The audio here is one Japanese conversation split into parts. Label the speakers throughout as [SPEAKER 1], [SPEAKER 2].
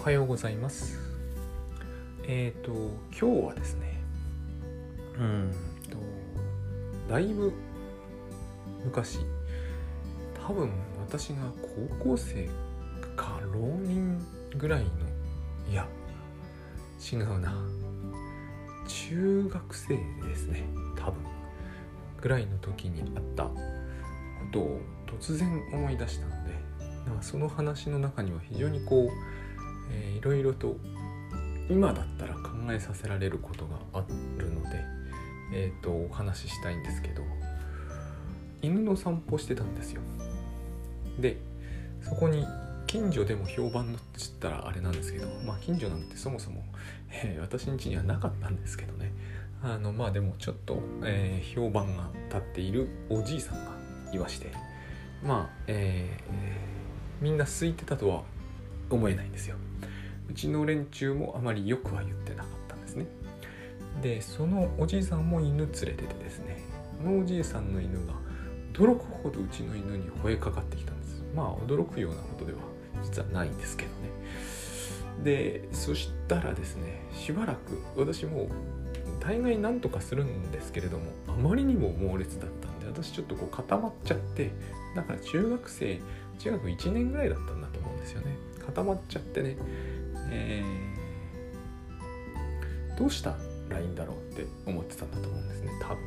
[SPEAKER 1] おはようございます。えっ、ー、と今日はですねうんとだいぶ昔多分私が高校生か浪人ぐらいのいや違うな中学生ですね多分ぐらいの時にあったことを突然思い出したのでその話の中には非常にこう、えー、いろいろと今だったら考えさせられることがあるので、えーと、お話ししたいんですけど犬の散歩してたんですよ。でそこに近所でも評判のっつったらあれなんですけどまあ近所なんてそもそも、えー、私ん家にはなかったんですけどね。あのまあでもちょっと、えー、評判が立っているおじいさんがいましてまあえー、みんな空いてたとは思えないんですよ。うちの連中もあまりよくは言ってなかったんですね。でそのおじいさんも犬連れててですね。そのおじいさんの犬が驚くほどうちの犬に吠えかかってきたんです。まあ驚くようなことでは実はないんですけどね。でそしたらですねしばらく私も大概何とかするんですけれどもあまりにも猛烈だったんで私ちょっとこう固まっちゃってだから中学生中学1年ぐらいだったんだと思うんですよね。固まっちゃってね。えー、どうした？らいいんだろうって思ってたんだと思うんですね。多分。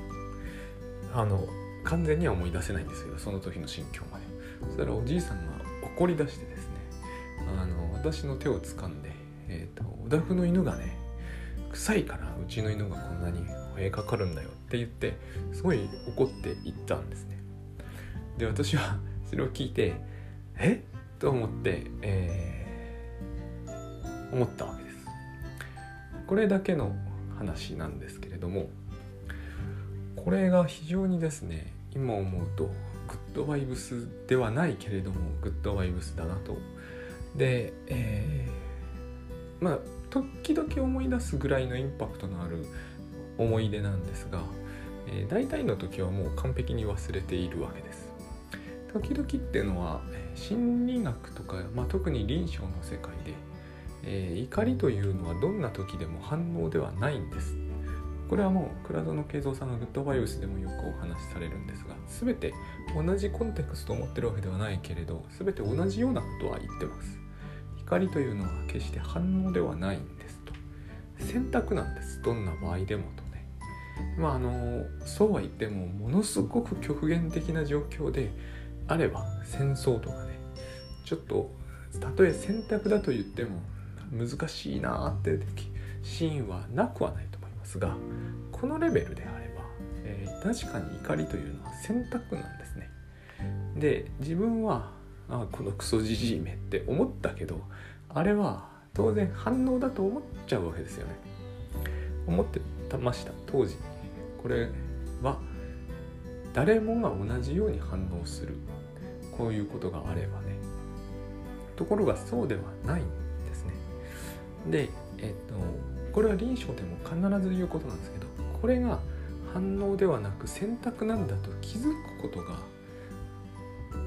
[SPEAKER 1] あの完全には思い出せないんですけどその時の心境まで。そしたらおじいさんが怒り出してですね。あの私の手を掴んで、えーと、お宅の犬がね臭いからうちの犬がこんなに吠えかかるんだよって言ってすごい怒って言ったんですね。で私はそれを聞いてえ？と思って、えー、思ったわけですこれだけの話なんですけれどもこれが非常にですね今思うとグッドバイブスではないけれどもグッドバイブスだなとで、えー、まあ時々思い出すぐらいのインパクトのある思い出なんですが、えー、大体の時はもう完璧に忘れているわけです。時々っていうのは心理学とか、まあ、特に臨床の世界で、えー、怒りというのはどんな時でも反応ではないんです。これはもう倉園慶三さんのグッドバイオスでもよくお話しされるんですが全て同じコンテクストを持ってるわけではないけれど全て同じようなことは言ってます。光というのは決して反応ではないんですと選択なんですどんな場合でもとねまああのそうは言ってもものすごく極限的な状況であれば戦争とかね。ちょっとたとえ選択だと言っても難しいなってシーンはなくはないと思いますがこのレベルであれば、えー、確かに怒りというのは選択なんですね。で自分はあこのクソじじいめって思ったけどあれは当然反応だと思っちゃうわけですよね。思ってました当時。これは誰もが同じように反応する。こういうことがあればね。ところがそうではないんですね。でえっとこれは臨床でも必ず言うことなんですけどこれが反応ではなく選択なんだと気づくことが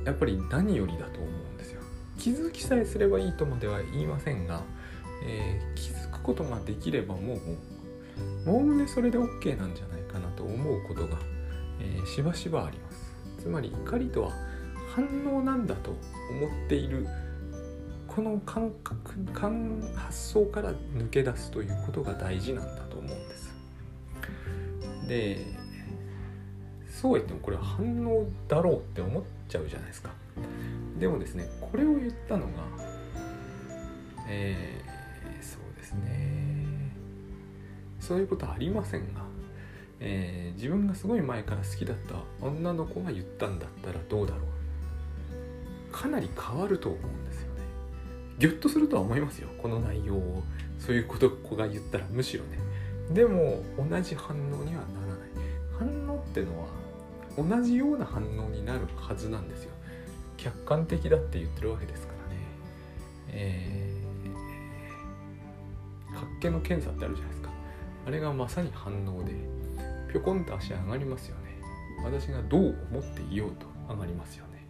[SPEAKER 1] やっぱり何よりだと思うんですよ。気づきさえすればいいとまでは言いませんが、えー、気づくことができればもうおおむねそれで OK なんじゃないかなと思うことが、えー、しばしばあります。つまり怒りとは反応なんだと思っているこの感覚感発想から抜け出すということが大事なんだと思うんです。でそうは言ってもこれは反応だろうって思っちゃうじゃないですか。でもですねこれを言ったのがえー、そうですね。そういうことはありませんが、えー、自分がすごい前から好きだった女の子が言ったんだったらどうだろうかなり変わると思うんですよね。ギュッとするとは思いますよ。この内容を。そういうこと子が言ったらむしろね。でも同じ反応にはならない。反応ってのは同じような反応になるはずなんですよ。客観的だって言ってるわけですからね。えー、活気の検査ってあるじゃないですか。あれがまさに反応でぴょこんと足上がりますよね。私がどう思っていようと上がりますよね。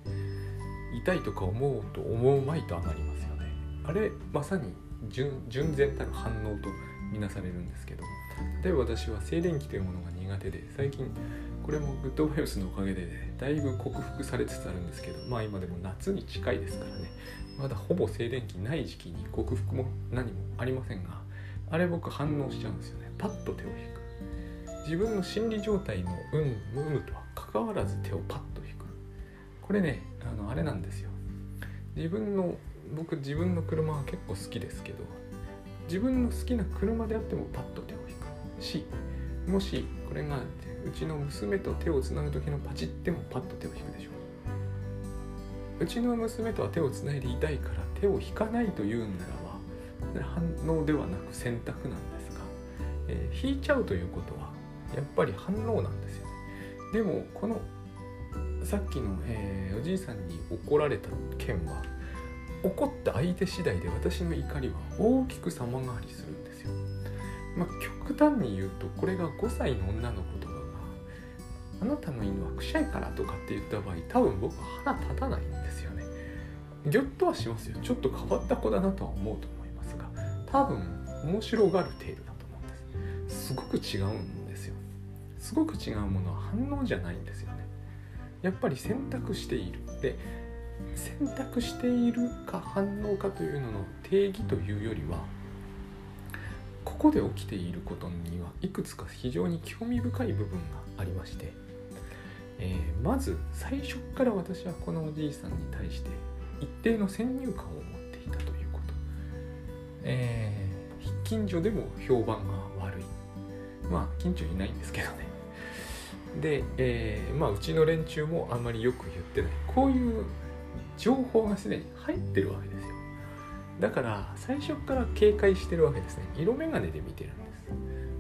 [SPEAKER 1] 痛いとか思うと思うまいと上がりますよね。あれまさに純純然たる反応とみなされるんですけど。例えば私は静電気というものが苦手で最近これもグッドバイオスのおかげで、ね、だいぶ克服されつつあるんですけどまあ今でも夏に近いですからね。まだほぼ静電気ない時期に克服も何もありませんがあれ僕反応しちゃうんですよね。パッと手を引く。自分の心理状態の有無とは関わらず手をパッとこれねあのあれなんですよ。自分の僕自分の車は結構好きですけど自分の好きな車であってもパッと手を引くしもしこれがうちの娘と手をつなぐ時のパチってもパッと手を引くでしょ。ううちの娘とは手をつないでいたいから手を引かないというならば反応ではなく選択なんですが、えー、引いちゃうということはやっぱり反応なんですよね。でもこのさっきの、えー、おじいさんに怒られた件は怒った相手次第で私の怒りは大きく様変わりするんですよ。まあ、極端に言うとこれが5歳の女の子とかが「あなたの犬はくしゃいから」とかって言った場合多分僕は腹立たないんですよね。ぎょっとはしますよ。ちょっと変わった子だなとは思うと思いますが多分面白がる程度だと思うんです。すごく違うんですよ。すごく違うものは反応じゃないんですよ。やっぱり選択している。で選択しているか反応かというのの定義というよりはここで起きていることにはいくつか非常に興味深い部分がありまして、えー、まず最初から私はこのおじいさんに対して一定の先入観を持っていたということ、えー、近所でも評判が悪い。まあ近所いないんですけどね。で、えー、まあうちの連中もあんまりよく言ってない。こういう情報がすでに入ってるわけですよ。だから最初から警戒してるわけですね。色眼鏡で見てるん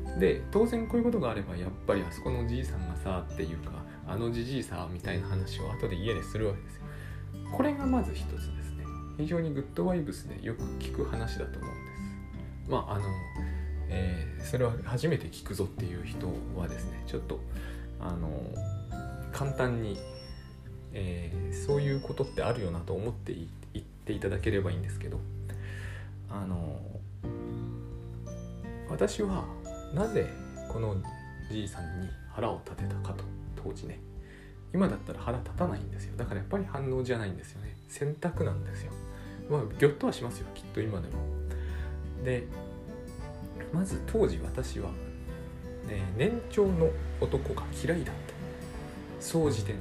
[SPEAKER 1] です。で当然こういうことがあればやっぱりあそこのおじいさんがさっていうかあのじじいさみたいな話を後で家でするわけですよ。これがまず一つですね。非常にグッドワイブスでよく聞く話だと思うんです。まああの、えー、それは初めて聞くぞっていう人はですねちょっとあの簡単にえー、そういうことってあるよなと思って言っていただければいいんですけどあの私はなぜこのじいさんに腹を立てたかと当時ね今だったら腹立たないんですよ。だからやっぱり反応じゃないんですよね。選択なんですよ。まあぎょっとはしますよきっと今でも。でまず当時私は、ね、年長の男が嫌いだった総じてね。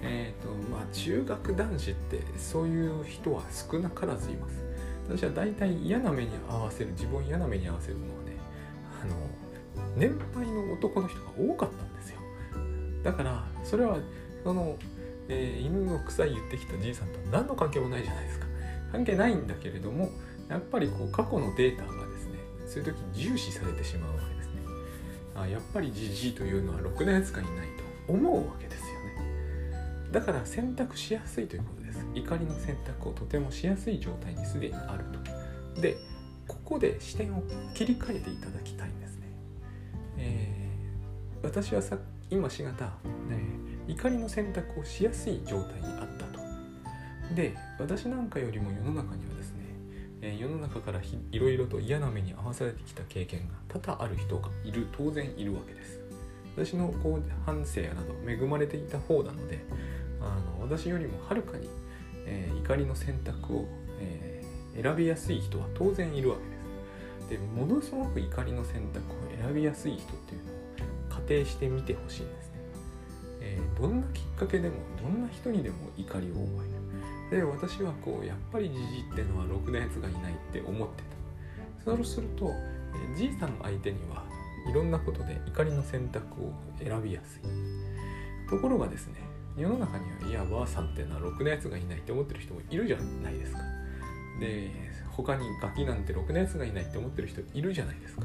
[SPEAKER 1] えーとまあ、中学男子ってそういう人は少なからずいます。私は大体嫌な目に合わせる自分を嫌な目に合わせるのはねあの年配の男の人が多かったんですよ。だからそれはその、えー、犬の臭い言ってきたじいさんと何の関係もないじゃないですか。関係ないんだけれどもやっぱりこう過去のデータがですねそういう時重視されてしまうわけ。ですあやっぱりじじいというのはろくなやつがいないと思うわけですよね。だから選択しやすいということです。怒りの選択をとてもしやすい状態にすでにあると。でここで視点を切り替えていただきたいんですね、えー、私はさ今しがた、え怒りの選択をしやすい状態にあったと。で私なんかよりも世の中には、えー、世の中からいろいろと嫌な目に遭わされてきた経験が多々ある人がいる当然いるわけです私のこう反省など恵まれていた方なのであの私よりもはるかに、えー、怒りの選択を、えー、選びやすい人は当然いるわけです。でものすごく怒りの選択を選びやすい人っていうのを仮定してみてほしいんですね。え、どんなきっかけでもどんな人にでも怒りを覚える。で私はこうやっぱりじじってのはろくなやつがいないって思ってた。そうすると、じいさん相手にはいろんなことで怒りの選択を選びやすい。ところがですね世の中にはいやばあさんってのはろくなやつがいないって思ってる人もいるじゃないですかで他にガキなんてろくなやつがいないって思ってる人いるじゃないですか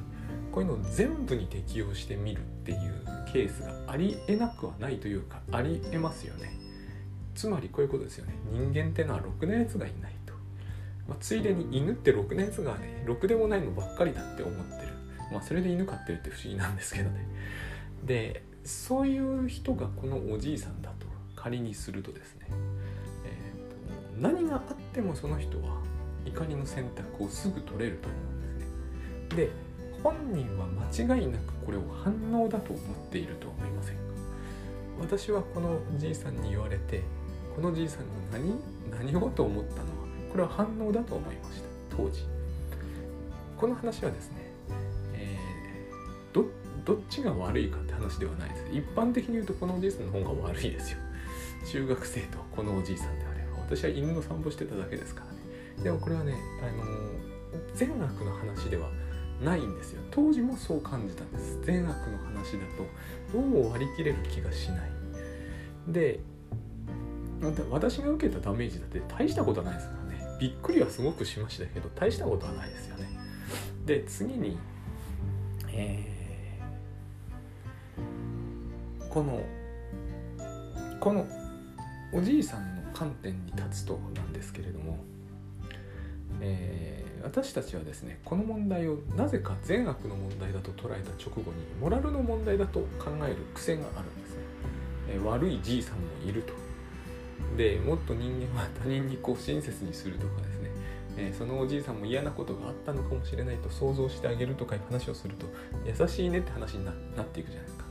[SPEAKER 1] こういうのを全部に適用してみるっていうケースがありえなくはないというかありえますよねつまりこういうことですよね。人間ってのはろくなやつがいないと、まあ、ついでに犬ってろくなやつがねろくでもないのばっかりだって思ってる。まあそれで犬飼ってるって不思議なんですけどね。でそういう人がこのおじいさんだ仮にするとですね、えーと、何があってもその人は怒りの選択をすぐ取れると思うんですね。で本人は間違いなくこれを反応だと思っていると思いませんか？私はこのじいさんに言われてこのじいさんが何何をと思ったのはこれは反応だと思いました。当時。この話はですね、えー、どどっちが悪いかって話ではないです。一般的に言うとこのおじいさんの方が悪いですよ。中学生とこのおじいさんであれば。私は犬の散歩してただけですからね。でもこれはね、あの、善悪の話ではないんですよ。当時もそう感じたんです。善悪の話だとどうも割り切れる気がしない。でなんて私が受けたダメージだって大したことはないですからね。びっくりはすごくしましたけど大したことはないですよね。で次にえー、このこのおじいさんの観点に立つとなんですけれども、えー、私たちはですねこの問題をなぜか善悪の問題だと捉えた直後にモラルの問題だと考える癖があるんですね、えー、悪いじいさんもいると。でもっと人間は他人にこう親切にするとかですね、えー、そのおじいさんも嫌なことがあったのかもしれないと想像してあげるとかいう話をすると優しいねって話になっていくじゃないですか。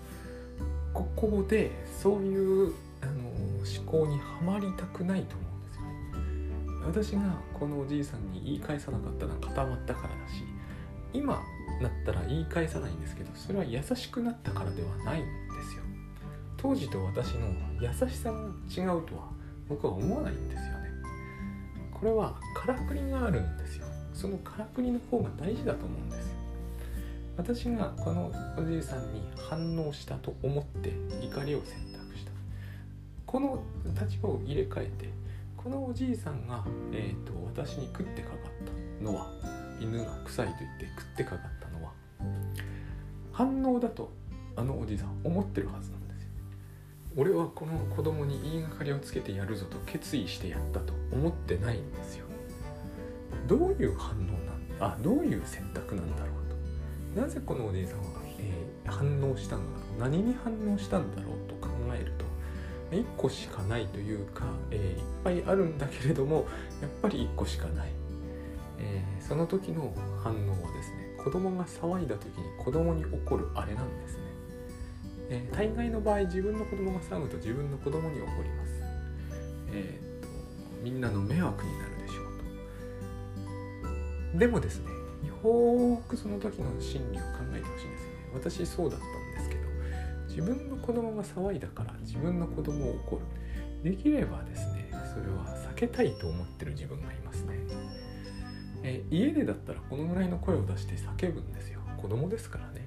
[SPEAKER 1] ここでそういうあの思考にはまりたくないと思うんですよね。私がこのおじいさんに言い返さなかったのは固まったからだし今なったら言い返さないんですけどそれは優しくなったからではないんですよ。当時と私の優しさが違うとは僕は思わないんですよね。これはからくりがあるんですよ。そのからくりの方が大事だと思うんです私がこのおじいさんに反応したと思って怒りを選択した。この立場を入れ替えてこのおじいさんが、えーと、私に食ってかかったのは犬が臭いと言って食ってかかったのは反応だとあのおじいさん思ってるはずなん。俺はこの子供に言いがかりをつけてやるぞと決意してやったと思ってないんですよ。どういう反応なんだ？あどういう選択なんだろうと。なぜこのおじいさんは、えー、反応したのだろう？何に反応したんだろうと考えると1個しかないというか、えー、いっぱいあるんだけれどもやっぱり1個しかない、えー、その時の反応はですね子供が騒いだ時に子供に起こるあれなんですね、えー、大概の場合自分の子供が騒ぐと自分の子供に起こります、えーと、みんなの迷惑になるでしょうと。でもですねよーくその時の心理を考えてほしいんですよね。私そうだったんですけど自分の子供が騒いだから自分の子供を怒る。できればですねそれは避けたいと思ってる自分がいますね。え家でだったらこのぐらいの声を出して叫ぶんですよ。子供ですからね。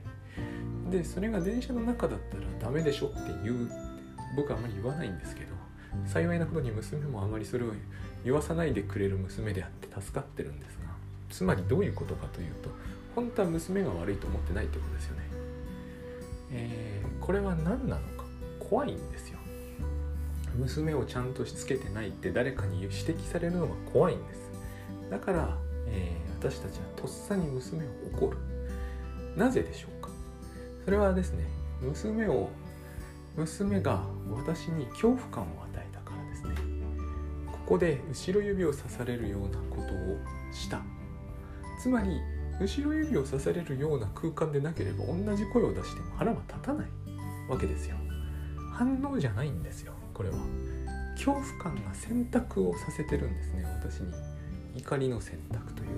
[SPEAKER 1] でそれが電車の中だったらダメでしょって言う僕はあまり言わないんですけど幸いなことに娘もあまりそれを言わさないでくれる娘であって助かってるんですがつまりどういうことかというと本当は娘が悪いと思ってないってことですよね。えー、これは何なのか怖いんですよ。娘をちゃんとしつけてないって誰かに指摘されるのが怖いんです。だから、えー、私たちはとっさに娘を怒る。なぜでしょう？それはですね娘を娘が私に恐怖感を与えたからですね。ここで後ろ指を刺されるようなことをした。つまり後ろ指を刺されるような空間でなければ同じ声を出しても腹は立たないわけですよ。反応じゃないんですよこれは。恐怖感が選択をさせてるんですね私に。怒りの選択という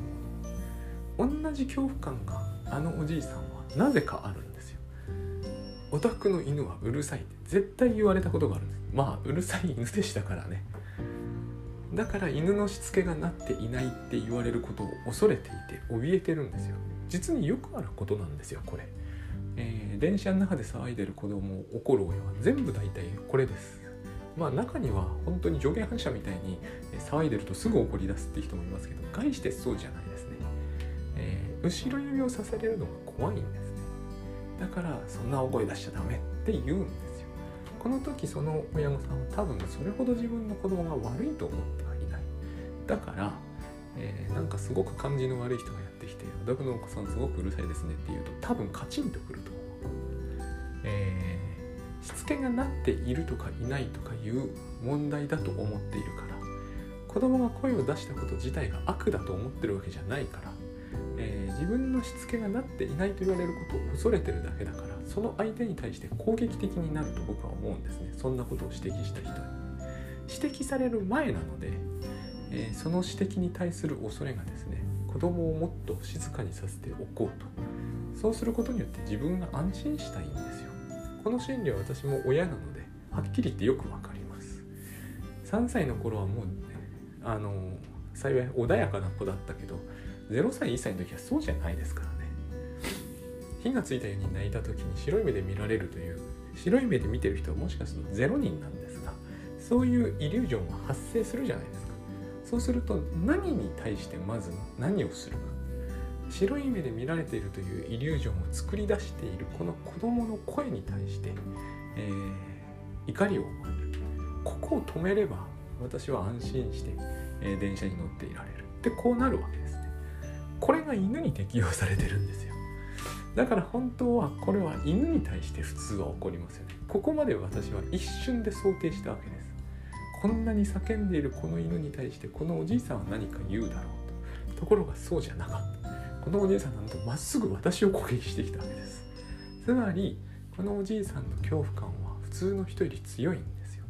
[SPEAKER 1] もの。同じ恐怖感があのおじいさんはなぜかあるんですよ。お宅の犬はうるさいって絶対言われたことがあるんです。まあうるさい犬でしたからね。だから犬のしつけがなっていないって言われることを恐れていて怯えてるんですよ。実によくあることなんですよこれ、えー、電車の中で騒いでる子供を怒る親は全部大体これです。まあ中には本当に助言反射みたいに騒いでるとすぐ怒り出すって人もいますけど概してそうじゃないですね、えー、後ろ指を刺されるのが怖いんです。だからそんな大声出しちゃダメって言うんですよ。この時その親御さんは多分それほど自分の子供が悪いと思ってはいない。だから、えー、なんかすごく感じの悪い人がやってきて「お宅のお子さんすごくうるさいですね」って言うと多分カチンとくると思う、えー、しつけがなっているとかいないとかいう問題だと思っているから子子供が声を出したこと自体が悪だと思ってるわけじゃないから、え、自分のしつけがなっていないと言われることを恐れてるだけだからその相手に対して攻撃的になると僕は思うんですね。そんなことを指摘した人に。指摘される前なので、えー、その指摘に対する恐れがですね子供をもっと静かにさせておこうと。そうすることによって自分が安心したいんですよ。この心理は私も親なのではっきり言ってよくわかります。3歳の頃はもう、ね、あの幸い穏やかな子だったけど0歳1歳の時はそうじゃないですからね。火がついたように泣いた時に白い目で見られるという白い目で見てる人はもしかすると0人なんですがそういうイリュージョンは発生するじゃないですか。そうすると何に対してまず何をするか。白い目で見られているというイリュージョンを作り出しているこの子供の声に対して、えー、怒りを覚える。ここを止めれば私は安心して、え、電車に乗っていられる。でこうなるわけです。これが犬に適用されてるんですよ。だから本当はこれは犬に対して普通は起こりますよね。ここまで私は一瞬で想定したわけです。こんなに叫んでいるこの犬に対してこのおじいさんは何か言うだろうと。ところがそうじゃなかった。このおじいさんなんとまっすぐ私を攻撃してきたわけです。つまりこのおじいさんの恐怖感は普通の人より強いんですよ。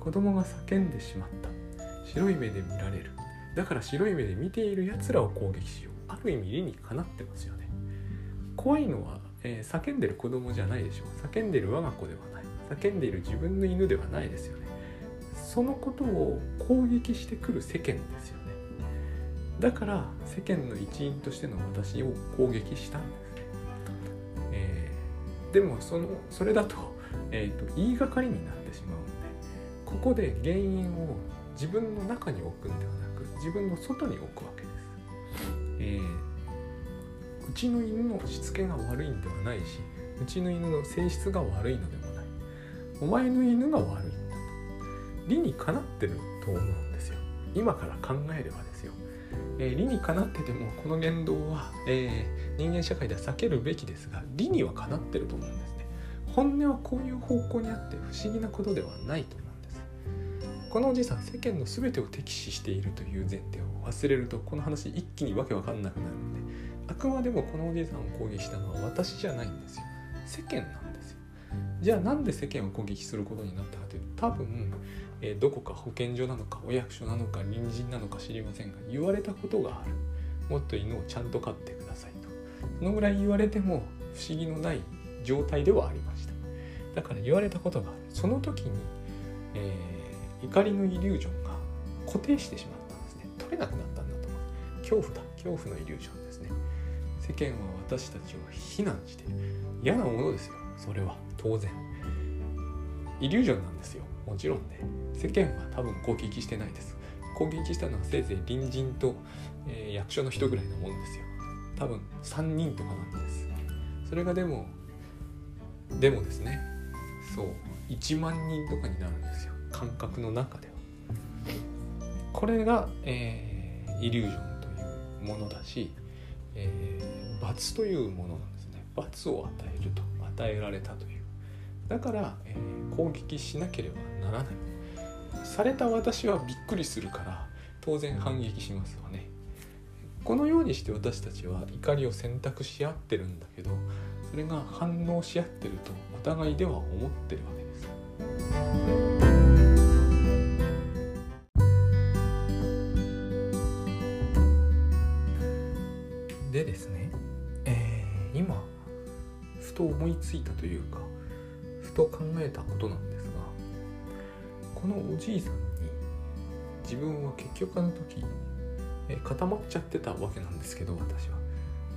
[SPEAKER 1] 子供が叫んでしまった。白い目で見られる。だから白い目で見ているやつらを攻撃しよう。ある意味理にかなってますよね。怖いのは、えー、叫んでる子供じゃないでしょう。叫んでる我が子ではない。叫んでいる自分の犬ではないですよね。そのことを攻撃してくる世間ですよね。だから世間の一員としての私を攻撃したんですね、えー、でもそのそれだと,、えーと、言いがかりになってしまうのでここで原因を自分の中に置くんではなく自分の外に置くわけです、えー、うちの犬のしつけが悪いんではないしうちの犬の性質が悪いのでもない。お前の犬が悪いんだと。理にかなってると思うんですよ。今から考えればですよ。えー、理にかなっててもこの言動は、えー、人間社会では避けるべきですが理にはかなってると思うんですね。本音はこういう方向にあって不思議なことではないと。このおじいさん世間の全てを敵視しているという前提を忘れるとこの話一気にわけわかんなくなるのであくまでもこのおじいさんを攻撃したのは私じゃないんですよ。世間なんですよ。じゃあなんで世間を攻撃することになったかというと多分えー、どこか保健所なのかお役所なのか隣人なのか知りませんが言われたことがある。もっと犬をちゃんと飼ってくださいと。そのぐらい言われても不思議のない状態ではありました。だから言われたことがある。その時に、えー、怒りのイリュージョンが固定してしまったんですね。取れなくなったんだと。思う恐怖だ。恐怖のイリュージョンですね。世間は私たちを非難して嫌なものですよ。それは。当然。イリュージョンなんですよ。もちろんね。世間は多分攻撃してないです。攻撃したのはせいぜい隣人と、えー、役所の人ぐらいのもんですよ。多分3人とかなんです。それがでもでもですね。そう。1万人とかになるんですよ。感覚の中では。これが、えー、イリュージョンというものだし、えー、罰というものなんですね。罰を与えると与えられたという。だから、えー、攻撃しなければならない。された私はびっくりするから当然反撃しますわね。このようにして私たちは怒りを選択し合ってるんだけどそれが反応し合ってるとお互いでは思ってるわけ。じいさんに自分は結局あの時、え固まっちゃってたわけなんですけど私は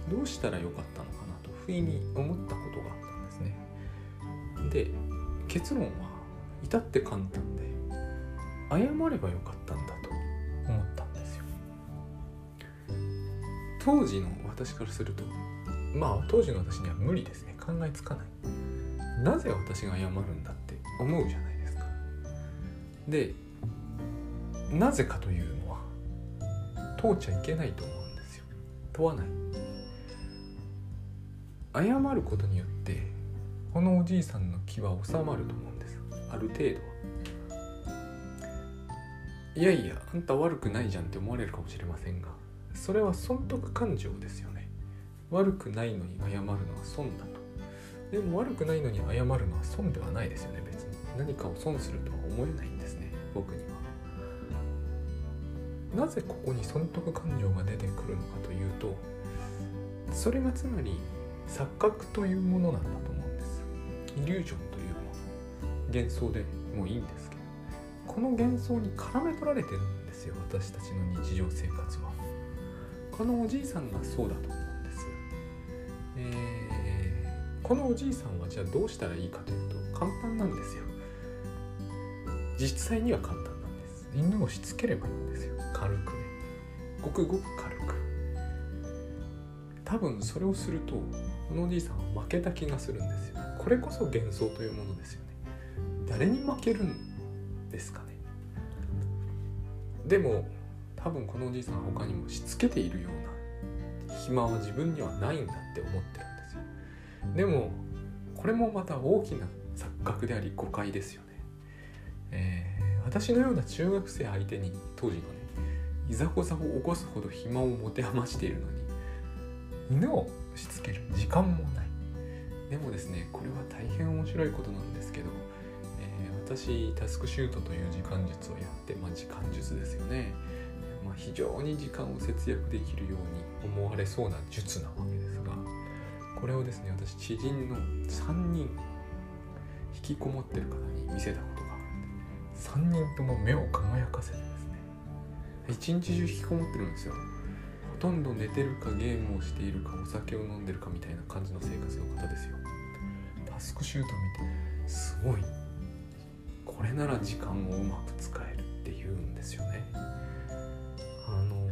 [SPEAKER 1] どうしたらよかったのかなと不意に思ったことがあったんですね。で結論は至って簡単で謝ればよかったんだと思ったんですよ。当時の私からするとまあ当時の私には無理ですね。考えつかない。なぜ私が謝るんだって思うじゃないでなぜかというのは問うちゃいけないと思うんですよ。問わない。謝ることによってこのおじいさんの気は収まると思うんです。ある程度いやいやあんた悪くないじゃんって思われるかもしれませんがそれは損得感情ですよね。悪くないのに謝るのは損だと。でも悪くないのに謝るのは損ではないですよね別に。何かを損するとは思えないん僕には。なぜここに損得感情が出てくるのかというとそれがつまり錯覚というものなんだと思うんです。イリュージョンというもの。幻想でもいいんですけど。この幻想に絡め取られてるんですよ私たちの日常生活は。このおじいさんがそうだと思うんです、えー、このおじいさんはじゃあどうしたらいいかというと簡単なんですよ。実際には簡単なんです。犬をしつければいいんですよ。軽くね。ごくごく軽く。多分それをするとこのおじいさんは負けた気がするんですよ。これこそ幻想というものですよね。誰に負けるんですかね。でも多分このおじいさんは他にもしつけているような暇は自分にはないんだって思ってるんですよ。でもこれもまた大きな錯覚であり誤解ですよね、えー、私のような中学生相手に当時のねいざこざを起こすほど暇を持て余しているのに犬をしつける時間もない。でもですねこれは大変面白いことなんですけど、えー、私タスクシュートという時間術をやって、まあ、時間術ですよね、まあ、非常に時間を節約できるように思われそうな術なわけですがこれをですね私知人の3人引きこもってる方に見せたこと3人とも目を輝かせてですね。一日中引きこもってるんですよ。ほとんど寝てるかゲームをしているかお酒を飲んでるかみたいな感じの生活の方ですよ。タスクシュート見てすごい。これなら時間をうまく使えるって言うんですよね。あの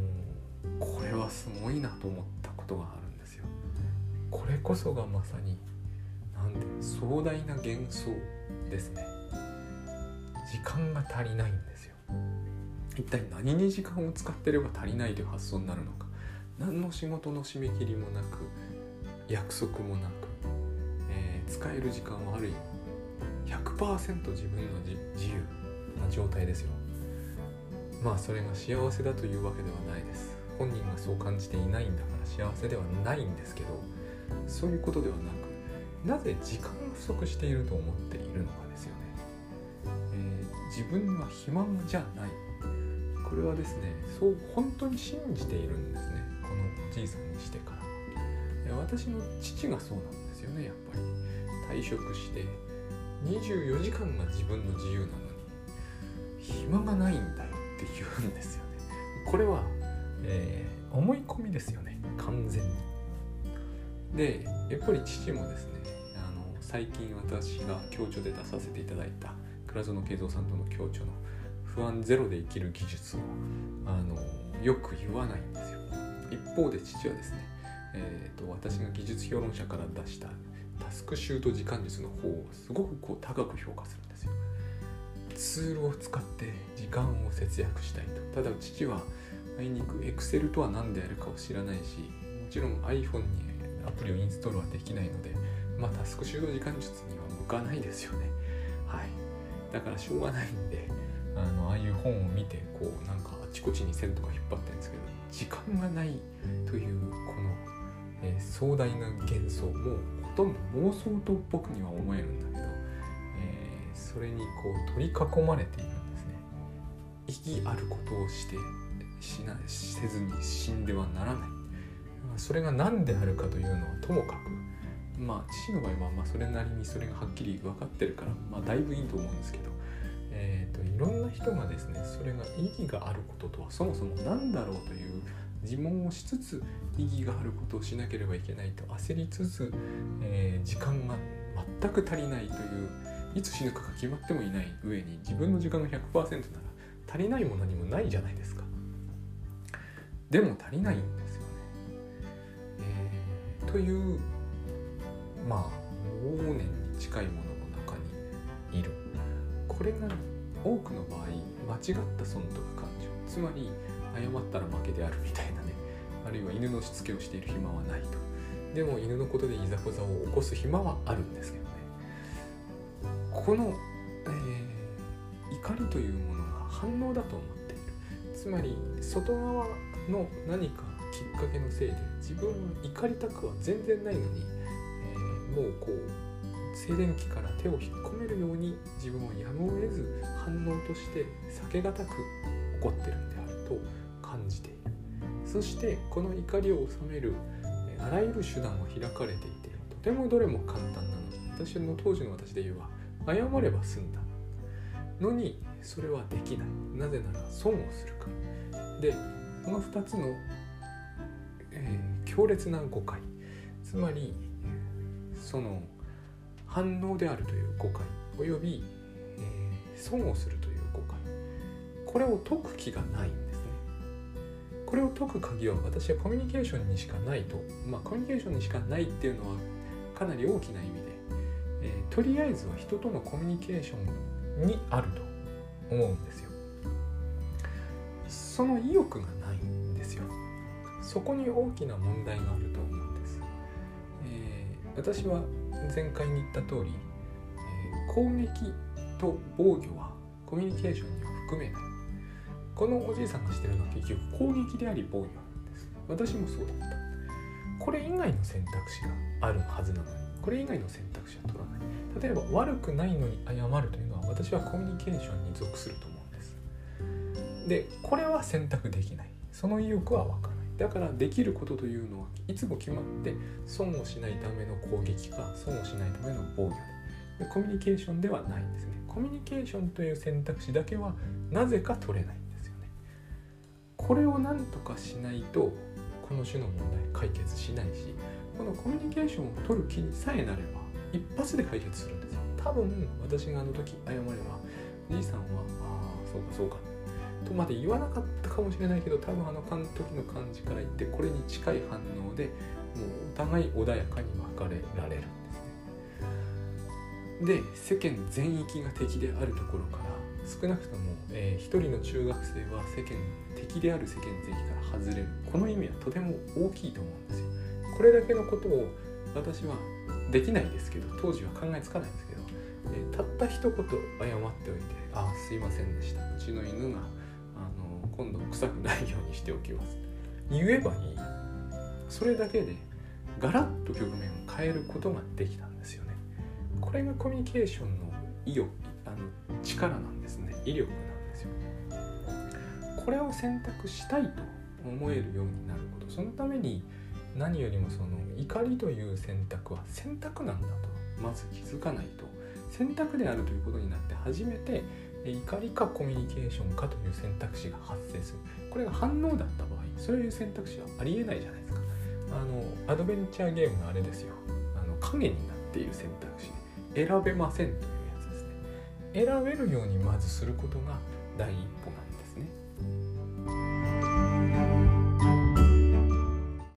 [SPEAKER 1] これはすごいなと思ったことがあるんですよ。これこそがまさに壮大な幻想ですね。時間が足りないんですよ。一体何に時間を使ってれば足りないという発想になるのか。何の仕事の締め切りもなく約束もなく、えー、使える時間はある意味100%自分の自由な状態ですよ。まあそれが幸せだというわけではないです。本人がそう感じていないんだから幸せではないんですけどそういうことではなくなぜ時間が不足していると思っているのか、自分は暇じゃない。これはですねそう本当に信じているんですね。このおじいさんにしてから。私の父がそうなんですよねやっぱり。退職して24時間が自分の自由なのに暇がないんだよって言うんですよね。これは、えー、思い込みですよね。完全に。でやっぱり父もですねあの最近私が共著で出させていただいた倉園慶三さんとの共著の不安ゼロで生きる技術をあのよく言わないんですよ。一方で父はですね、えーと、私が技術評論者から出したタスクシュート時間術の方をすごくこう高く評価するんですよ。ツールを使って時間を節約したいと。ただ父はあいにく Excel とは何であるかを知らないしもちろん iPhone にアプリをインストールはできないのでまあタスクシュート時間術には向かないですよね。だからしょうがないんで。あのああいう本を見てこうなんかあちこちに線とか引っ張ってるんですけど時間がないというこの、えー、壮大な幻想もほとんど妄想と僕には思えるんだけど、えー、それにこう取り囲まれているんですね。意義あることをしてしなせずに死んではならない。それが何であるかというのはともかくまあ父の場合はまあそれなりにそれがはっきり分かってるから、まあ、だいぶいいと思うんですけどえーと、いろんな人がですねそれが意義があることとはそもそも何だろうという自問をしつつ意義があることをしなければいけないと焦りつつ、えー、時間が全く足りないといういつ死ぬかが決まってもいない上に自分の時間の100%なら足りないも何もないじゃないですか。でも足りないんですよね、えー、というまあ往年に近いものの中にいる。これが多くの場合間違った損得感情。つまり謝ったら負けであるみたいなね。あるいは犬のしつけをしている暇はないと。でも犬のことでいざこざを起こす暇はあるんですけどね。この、えー、怒りというものが反応だと思っている。つまり外側の何かきっかけのせいで自分は怒りたくは全然ないのに、もうこう静電気から手を引っ込めるように自分はやむを得ず反応として避けがたく怒ってるんであると感じている。そしてこの怒りを収めるあらゆる手段は開かれていてとてもどれも簡単なの。私の当時の私で言えば謝れば済んだ。のにそれはできない。なぜなら損をするから。でこの2つの、えー、強烈な誤解。つまりその反応であるという誤解および、えー、損をするという誤解。これを解く気がないんですね。これを解く鍵は私はコミュニケーションにしかないと。まあコミュニケーションにしかないっていうのはかなり大きな意味で、えー、とりあえずは人とのコミュニケーションにあると思うんですよ。その意欲がないんですよ。そこに大きな問題がある、私は前回に言った通り、えー、攻撃と防御はコミュニケーションには含めない。このおじいさんがしてるのは結局攻撃であり防御なんです。私もそうだった。これ以外の選択肢があるはずなのにこれ以外の選択肢は取らない。例えば悪くないのに謝るというのは私はコミュニケーションに属すると思うんです。でこれは選択できない。その意欲は湧かない。だからできることというのはいつも決まって損をしないための攻撃か損をしないための防御。でコミュニケーションではないんですね。コミュニケーションという選択肢だけはなぜか取れないんですよね。これを何とかしないとこの種の問題解決しないしこのコミュニケーションを取る気にさえなれば一発で解決するんですよ。多分私があの時謝ればじいさんはああそうかそうかとまで言わなかったかもしれないけど多分あの時の感じから言ってこれに近い反応でもうお互い穏やかに別れられるんですね。で世間全域が敵であるところから少なくとも、えー、人の中学生は世間敵である世間全域から外れる。この意味はとても大きいと思うんですよ。これだけのことを私はできないですけど当時は考えつかないんですけど、えー、たった一言謝っておいて「ああすいませんでした。うちの犬があの今度臭くないようにしておきます」言えばいい。それだけでガラッと局面を変えることができたんですよね。これがコミュニケーションの意欲あの力なんですね。威力なんですよ。これを選択したいと思えるようになること。そのために何よりもその怒りという選択は選択なんだとまず気づかないと。選択であるということになって初めて怒りかコミュニケーションかという選択肢が発生する。これが反応だった場合そういう選択肢はありえないじゃないですか。あのアドベンチャーゲームのあれですよ。あの影になっている選択肢選べませんというやつですね。選べるようにまずすることが第一歩なんです。